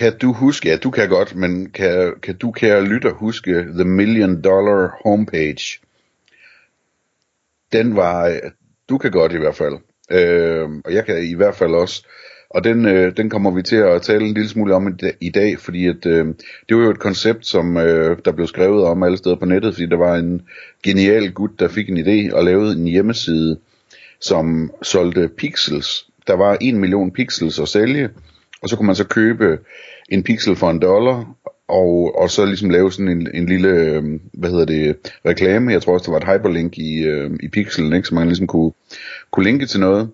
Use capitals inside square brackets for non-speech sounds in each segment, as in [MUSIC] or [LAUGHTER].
Kan du huske, ja du kan godt, men kan, kan du kære lytter huske The Million Dollar Homepage? Den var, du kan godt i hvert fald, øh, og jeg kan i hvert fald også, og den, øh, den kommer vi til at tale en lille smule om i dag, fordi at, øh, det var jo et koncept, som øh, der blev skrevet om alle steder på nettet, fordi der var en genial gut, der fik en idé og lavede en hjemmeside, som solgte pixels. Der var en million pixels at sælge, og så kunne man så købe en pixel for en dollar, og, og så ligesom lave sådan en, en lille, øh, hvad hedder det, reklame. Jeg tror også, der var et hyperlink i, øh, i pixelen, ikke? så man ligesom kunne, kunne linke til noget.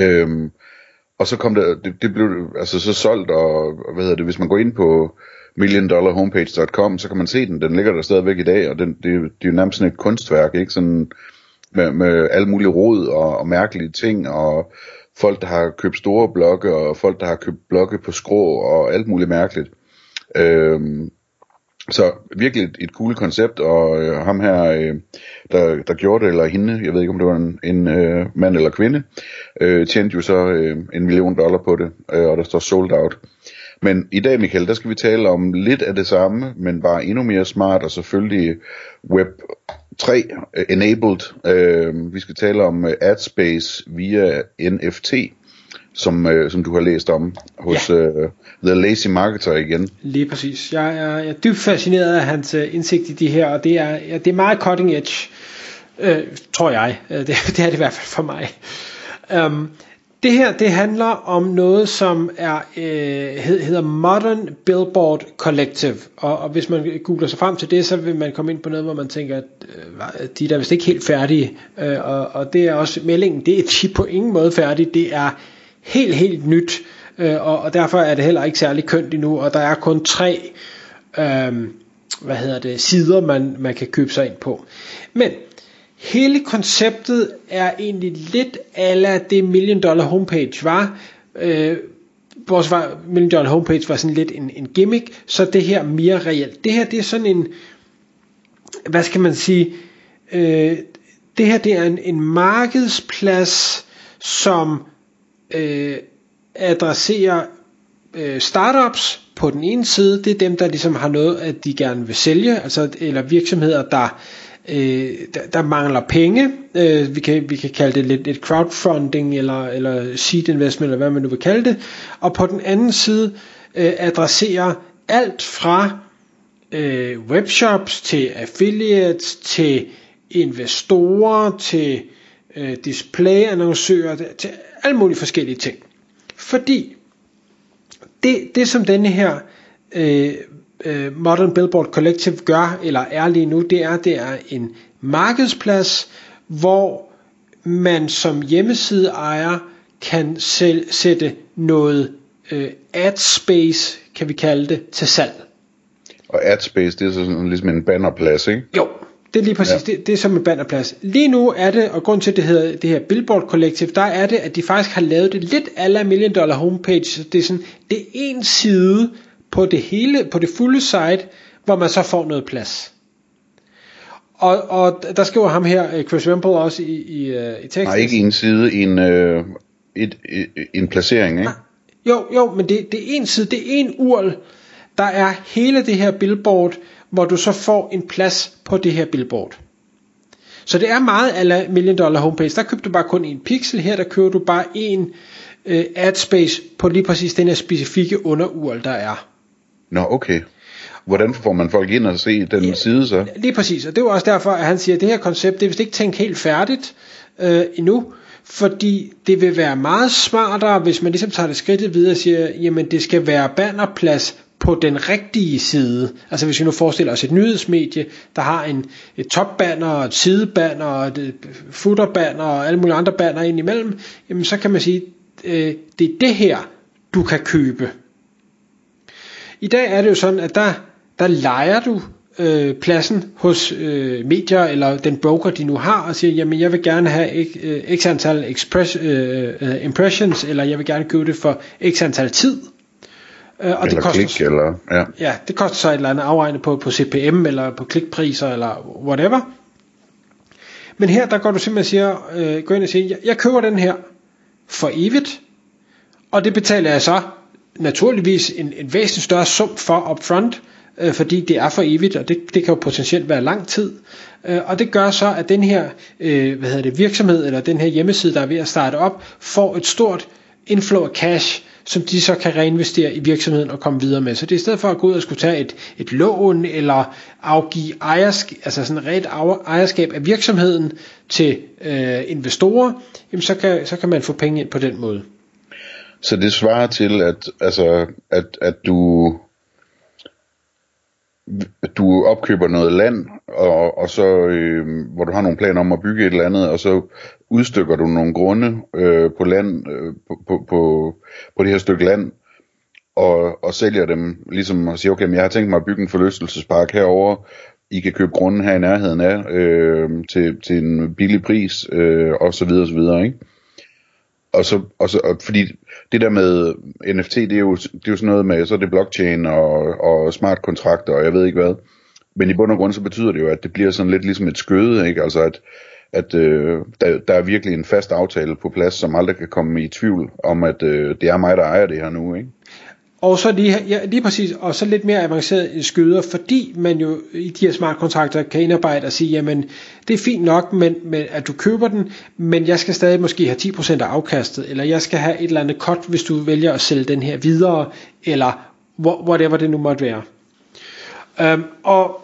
Øhm, og så kom der, det, det blev altså så solgt, og hvad hedder det, hvis man går ind på milliondollarhomepage.com, så kan man se den, den ligger der stadigvæk i dag, og den, det, det er jo nærmest sådan et kunstværk, ikke? Sådan med, med alle mulige råd og, og mærkelige ting, og folk, der har købt store blokke, og folk, der har købt blokke på skrå, og alt muligt mærkeligt. Øhm, så virkelig et, et cool koncept, og øh, ham her, øh, der, der gjorde det, eller hende, jeg ved ikke om det var en, en øh, mand eller kvinde, øh, tjente jo så øh, en million dollar på det, øh, og der står sold out. Men i dag, Michael, der skal vi tale om lidt af det samme, men bare endnu mere smart, og selvfølgelig Web 3 uh, enabled. Uh, vi skal tale om uh, AdSpace via NFT, som, uh, som du har læst om hos ja. uh, The Lazy Marketer igen. Lige præcis. Jeg er, jeg er dybt fascineret af hans uh, indsigt i de her, og det er, det er meget cutting edge, uh, tror jeg. Uh, [LAUGHS] det, det er det i hvert fald for mig. Um, det her det handler om noget som er øh, hedder Modern Billboard Collective. Og, og hvis man googler sig frem til det så vil man komme ind på noget hvor man tænker at øh, de er da vist ikke helt færdige. Øh, og, og det er også meldingen det er de på ingen måde færdige det er helt helt nyt. Øh, og, og derfor er det heller ikke særlig kønt endnu. Og der er kun tre øh, hvad hedder det sider man, man kan købe sig ind på. Men Hele konceptet er egentlig lidt ala det Million Dollar Homepage var. Øh, vores var, Million Dollar Homepage var sådan lidt en, en gimmick, så det her mere reelt. Det her det er sådan en, hvad skal man sige, øh, det her det er en, en markedsplads, som øh, adresserer øh, startups på den ene side, det er dem, der ligesom har noget, at de gerne vil sælge, altså, eller virksomheder, der øh, der, der mangler penge. Øh, vi, kan, vi kan kalde det lidt et crowdfunding eller, eller seed investment eller hvad man nu vil kalde det. Og på den anden side øh, adresserer alt fra øh, webshops til affiliates til investorer til øh, displayannoncører til alle mulige forskellige ting. Fordi det, det som denne her øh, øh, Modern Billboard Collective gør, eller er lige nu, det er, det er en markedsplads, hvor man som hjemmeside ejer kan selv, sætte noget øh, ad space, kan vi kalde det, til salg. Og ad space, det er sådan ligesom en bannerplads, ikke? Jo, det er lige præcis, ja. det, det er som en bannerplads. Lige nu er det, og grund til at det hedder det her Billboard Collective, der er det, at de faktisk har lavet det lidt ala Million Dollar Homepage, så det er sådan, det er en side, på det hele, på det fulde site, hvor man så får noget plads. Og, og der skriver ham her, øh, Chris Wemple også i, i, øh, i teksten. Nej, ikke en side, en, øh, et, et, en placering, ikke? Jo, jo, men det, det er en side, det er en url, der er hele det her billboard, hvor du så får en plads på det her billboard. Så det er meget ala million dollar homepage. Der køber du bare kun en pixel, her der køber du bare en øh, ad space på lige præcis den her specifikke underurl, der er. Nå, okay. Hvordan får man folk ind og se den ja, side så? Lige præcis, og det er også derfor, at han siger, at det her koncept, det er vist ikke tænkt helt færdigt øh, endnu, fordi det vil være meget smartere, hvis man ligesom tager det skridtet videre og siger, jamen det skal være bannerplads på den rigtige side. Altså hvis vi nu forestiller os et nyhedsmedie, der har en, et topbanner, et sidebanner, et footerbanner og alle mulige andre banner ind imellem, jamen så kan man sige, øh, det er det her, du kan købe. I dag er det jo sådan, at der, der leger du øh, pladsen hos øh, medier eller den broker de nu har og siger jamen jeg vil gerne have x, øh, x antal express, øh, øh, impressions eller jeg vil gerne købe det for x antal tid øh, og eller det koster, klik, eller, ja. ja det koster så et eller andet afregnet på, på CPM eller på klikpriser eller whatever men her der går du simpelthen siger, øh, går ind og siger jeg, jeg køber den her for evigt og det betaler jeg så naturligvis en, en væsentlig større sum for upfront, øh, fordi det er for evigt, og det, det kan jo potentielt være lang tid. Øh, og det gør så, at den her øh, hvad hedder det, virksomhed, eller den her hjemmeside, der er ved at starte op, får et stort inflow af cash, som de så kan reinvestere i virksomheden og komme videre med. Så det er i stedet for at gå ud og skulle tage et, et lån eller afgive ejerskab, altså sådan ret ejerskab af virksomheden til øh, investorer, jamen så kan, så kan man få penge ind på den måde. Så det svarer til, at, altså, at, at du du opkøber noget land, og, og så, øh, hvor du har nogle planer om at bygge et eller andet, og så udstykker du nogle grunde øh, på land, øh, på, på, på, på det her stykke land, og, og sælger dem, ligesom og siger, okay, men jeg har tænkt mig at bygge en forlystelsespark herover. I kan købe grunden her i nærheden af, øh, til, til en billig pris, øh, og så videre, og så videre, ikke? Og så, og så og fordi det der med NFT, det er jo, det er jo sådan noget med, så er det blockchain og, og smart kontrakter, og jeg ved ikke hvad. Men i bund og grund, så betyder det jo, at det bliver sådan lidt ligesom et skøde, ikke? Altså at, at øh, der, der er virkelig en fast aftale på plads, som aldrig kan komme i tvivl om, at øh, det er mig, der ejer det her nu, ikke? Og så lige, ja, lige præcis, og så lidt mere avanceret skyder, fordi man jo i de her smart kontrakter kan indarbejde og sige, jamen det er fint nok, men, men, at du køber den, men jeg skal stadig måske have 10% af afkastet, eller jeg skal have et eller andet cut, hvis du vælger at sælge den her videre, eller whatever det nu måtte være. Um, og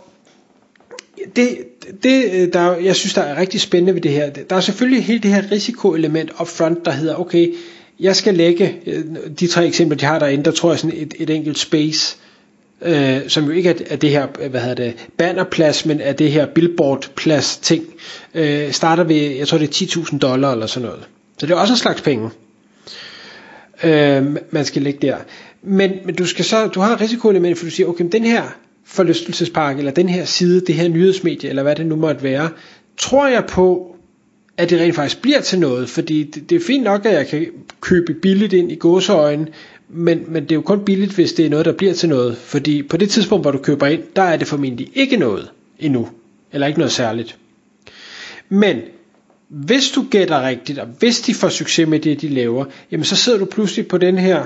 det, det der, jeg synes, der er rigtig spændende ved det her, der er selvfølgelig hele det her risikoelement upfront, der hedder, okay, jeg skal lægge øh, de tre eksempler, de har derinde, der tror jeg sådan et, et enkelt space, øh, som jo ikke er, er det her, hvad hedder det, bannerplads, men er det her billboardplads ting, øh, starter ved, jeg tror det er 10.000 dollar eller sådan noget. Så det er også en slags penge, øh, man skal lægge der. Men, men du skal så, du har risikoelement, for du siger, okay, den her forlystelsespark, eller den her side, det her nyhedsmedie, eller hvad det nu måtte være, tror jeg på, at det rent faktisk bliver til noget, fordi det, det er fint nok, at jeg kan købe billigt ind i gåseøjne, men, men det er jo kun billigt, hvis det er noget, der bliver til noget, fordi på det tidspunkt, hvor du køber ind, der er det formentlig ikke noget endnu, eller ikke noget særligt. Men hvis du gætter rigtigt, og hvis de får succes med det, de laver, jamen så sidder du pludselig på den her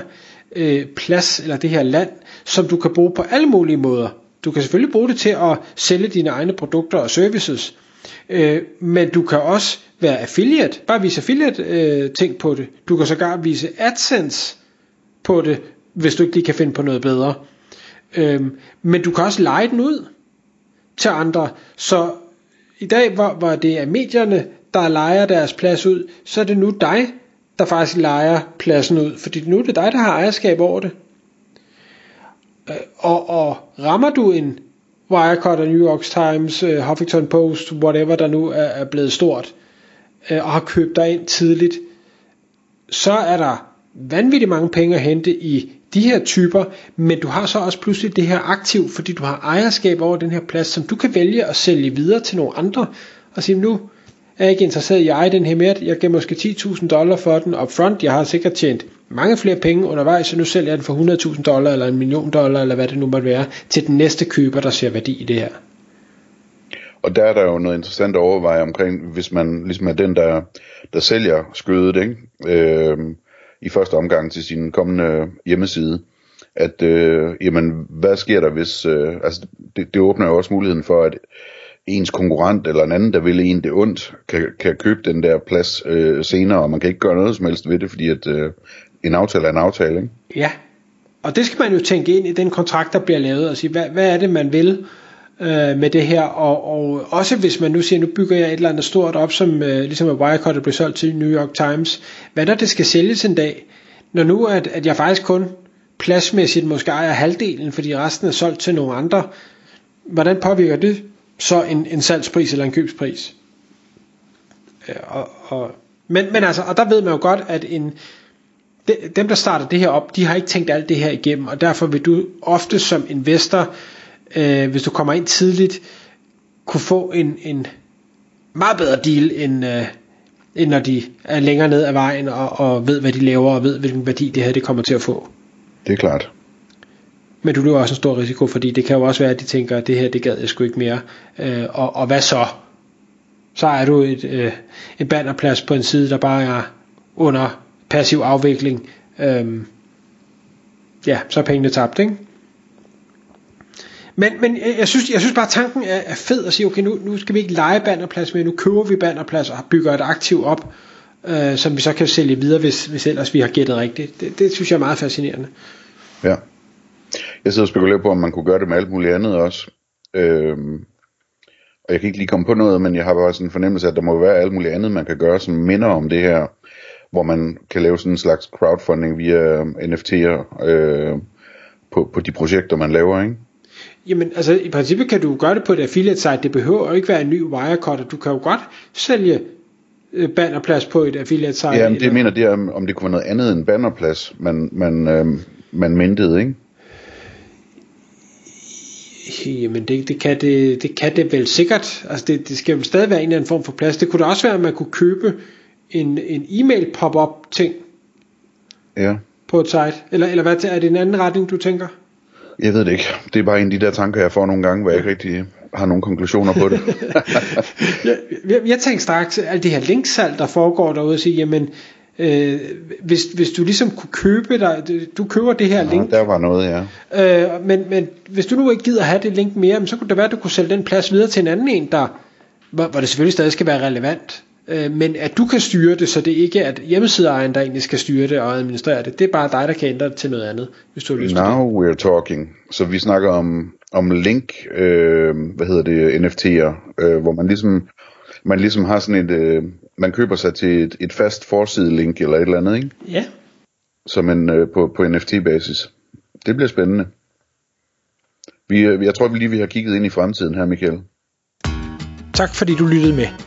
øh, plads, eller det her land, som du kan bruge på alle mulige måder. Du kan selvfølgelig bruge det til at sælge dine egne produkter og services, øh, men du kan også være affiliate, bare vise affiliate øh, ting på det. Du kan sågar vise AdSense på det, hvis du ikke lige kan finde på noget bedre. Øh, men du kan også lege den ud til andre. Så i dag, hvor, hvor det er medierne, der leger deres plads ud, så er det nu dig, der faktisk leger pladsen ud. Fordi nu er det dig, der har ejerskab over det. Øh, og, og rammer du en Wirecard og New York Times, uh, Huffington Post, whatever der nu er, er blevet stort, uh, og har købt dig ind tidligt, så er der vanvittigt mange penge at hente i de her typer, men du har så også pludselig det her aktiv, fordi du har ejerskab over den her plads, som du kan vælge at sælge videre til nogle andre, og sige, nu er jeg ikke interesseret i at eje den her mere, jeg giver måske 10.000 dollar for den upfront, jeg har sikkert tjent mange flere penge undervejs, så nu sælger jeg den for 100.000 dollar, eller en million dollar, eller hvad det nu måtte være, til den næste køber, der ser værdi i det her. Og der er der jo noget interessant at overveje omkring, hvis man ligesom er den, der, der sælger skødet, ikke? Øh, i første omgang til sin kommende hjemmeside, at øh, jamen, hvad sker der hvis, øh, altså det, det åbner jo også muligheden for, at ens konkurrent eller en anden, der vil en det ondt, kan, kan købe den der plads øh, senere, og man kan ikke gøre noget som helst ved det, fordi at øh, en aftale er en aftale, ikke? Ja, og det skal man jo tænke ind i den kontrakt, der bliver lavet, og sige, hvad, hvad er det, man vil øh, med det her, og, og også hvis man nu siger, nu bygger jeg et eller andet stort op, som øh, ligesom at Wirecard der blev solgt til New York Times, hvad der det skal sælges en dag, når nu at, at jeg faktisk kun pladsmæssigt måske ejer halvdelen, fordi resten er solgt til nogle andre, hvordan påvirker det så en, en salgspris eller en købspris? Og, og, men, men altså, og der ved man jo godt, at en, dem der starter det her op, de har ikke tænkt alt det her igennem, og derfor vil du ofte som investor øh, hvis du kommer ind tidligt, kunne få en, en meget bedre deal, end, øh, end når de er længere ned ad vejen, og, og ved, hvad de laver, og ved, hvilken værdi det her det kommer til at få. Det er klart. Men du løber også en stor risiko, fordi det kan jo også være, at de tænker, at det her, det gad jeg sgu ikke mere. Øh, og, og hvad så? Så er du et, øh, en bannerplads på en side, der bare er under passiv afvikling. Øh, ja, så er pengene tabt, ikke? Men, men jeg, synes, jeg synes bare, at tanken er, er fed at sige, okay, nu, nu skal vi ikke lege banderplads mere, nu køber vi banderplads og bygger et aktiv op, øh, som vi så kan sælge videre, hvis, hvis ellers vi har gættet rigtigt. Det, det synes jeg er meget fascinerende. Ja. Jeg sidder og spekulerer på, om man kunne gøre det med alt muligt andet også. Øhm, og jeg kan ikke lige komme på noget, men jeg har bare sådan en fornemmelse af, at der må være alt muligt andet, man kan gøre, som minder om det her, hvor man kan lave sådan en slags crowdfunding via NFT'er øh, på, på de projekter, man laver, ikke? Jamen, altså i princippet kan du gøre det på et affiliate site. Det behøver jo ikke være en ny Wirecard, du kan jo godt sælge øh, bannerplads på et affiliate site. Ja, det eller... mener det er, om det kunne være noget andet end bannerplads, man, man, øh, man mindede, ikke? Jamen det, det, kan det, det kan det vel sikkert. Altså det, det skal jo stadig være en eller anden form for plads. Det kunne da også være, at man kunne købe en, en e-mail pop-up ting ja. på et site. Eller, eller hvad, er det en anden retning, du tænker? Jeg ved det ikke. Det er bare en af de der tanker, jeg får nogle gange, hvor jeg ikke rigtig har nogle konklusioner på det. [LAUGHS] jeg, jeg, jeg tænker straks, at det her linksalg, der foregår derude, og sige, jamen, øh, hvis, hvis du ligesom kunne købe dig, du køber det her link. Ja, der var noget, ja. Øh, men, men hvis du nu ikke gider have det link mere, så kunne det være, at du kunne sælge den plads videre til en anden en, der, hvor, hvor det selvfølgelig stadig skal være relevant. Øh, men at du kan styre det, så det ikke er at hjemmesideejeren, der egentlig skal styre det og administrere det. Det er bare dig, der kan ændre det til noget andet, hvis du har lyst Now til det. we're talking. Så vi snakker om, om link, øh, hvad hedder det, NFT'er, øh, hvor man ligesom, man ligesom har sådan et, øh, man køber sig til et, et fast forside link eller et eller andet, ikke? Ja. Som en, øh, på, på NFT-basis. Det bliver spændende. Vi, øh, jeg tror vi lige, vi har kigget ind i fremtiden her, Michael. Tak fordi du lyttede med.